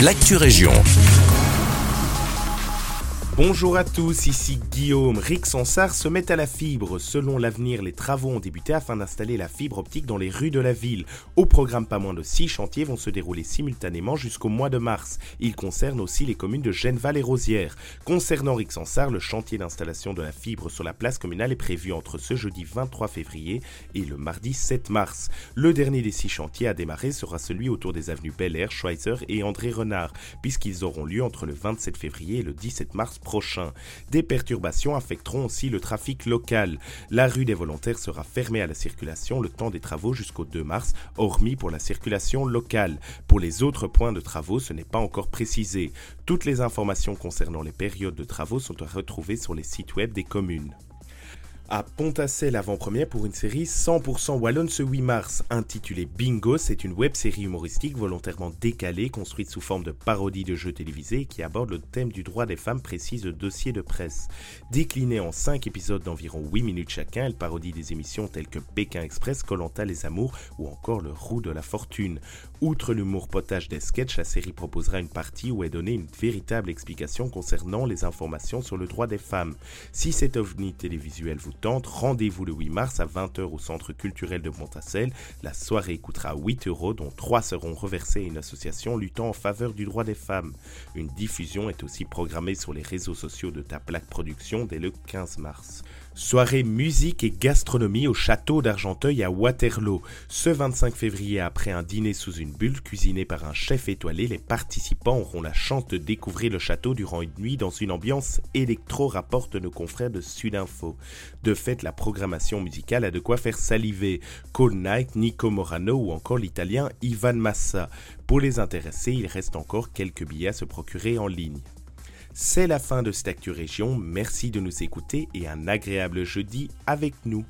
l'actu région. Bonjour à tous, ici Guillaume. Rixensart se met à la fibre. Selon l'avenir, les travaux ont débuté afin d'installer la fibre optique dans les rues de la ville. Au programme, pas moins de 6 chantiers vont se dérouler simultanément jusqu'au mois de mars. Ils concernent aussi les communes de Genneval et Rosières. Concernant Rixensart, le chantier d'installation de la fibre sur la place communale est prévu entre ce jeudi 23 février et le mardi 7 mars. Le dernier des six chantiers à démarrer sera celui autour des avenues Bel Air, Schweitzer et André Renard, puisqu'ils auront lieu entre le 27 février et le 17 mars prochain. Des perturbations affecteront aussi le trafic local. La rue des volontaires sera fermée à la circulation le temps des travaux jusqu'au 2 mars, hormis pour la circulation locale. Pour les autres points de travaux, ce n'est pas encore précisé. Toutes les informations concernant les périodes de travaux sont à retrouver sur les sites web des communes à Pontassel avant-première pour une série 100% wallonne ce 8 mars intitulée Bingo. C'est une web série humoristique volontairement décalée, construite sous forme de parodie de jeux télévisés qui aborde le thème du droit des femmes, précise le dossier de presse. Déclinée en 5 épisodes d'environ 8 minutes chacun, elle parodie des émissions telles que Pékin Express, Colanta les Amours ou encore Le Roux de la Fortune. Outre l'humour potage des sketchs, la série proposera une partie où est donnée une véritable explication concernant les informations sur le droit des femmes. Si cet ovni télévisuel vous rendez-vous le 8 mars à 20h au Centre culturel de Montassel. La soirée coûtera 8 euros, dont 3 seront reversés à une association luttant en faveur du droit des femmes. Une diffusion est aussi programmée sur les réseaux sociaux de Ta Plaque Production dès le 15 mars. Soirée musique et gastronomie au château d'Argenteuil à Waterloo. Ce 25 février, après un dîner sous une bulle cuisiné par un chef étoilé, les participants auront la chance de découvrir le château durant une nuit dans une ambiance électro, rapporte nos confrères de Sudinfo. De fait, la programmation musicale a de quoi faire saliver. Cold Night, Nico Morano ou encore l'italien Ivan Massa. Pour les intéressés, il reste encore quelques billets à se procurer en ligne. C'est la fin de cette Actu Région, merci de nous écouter et un agréable jeudi avec nous.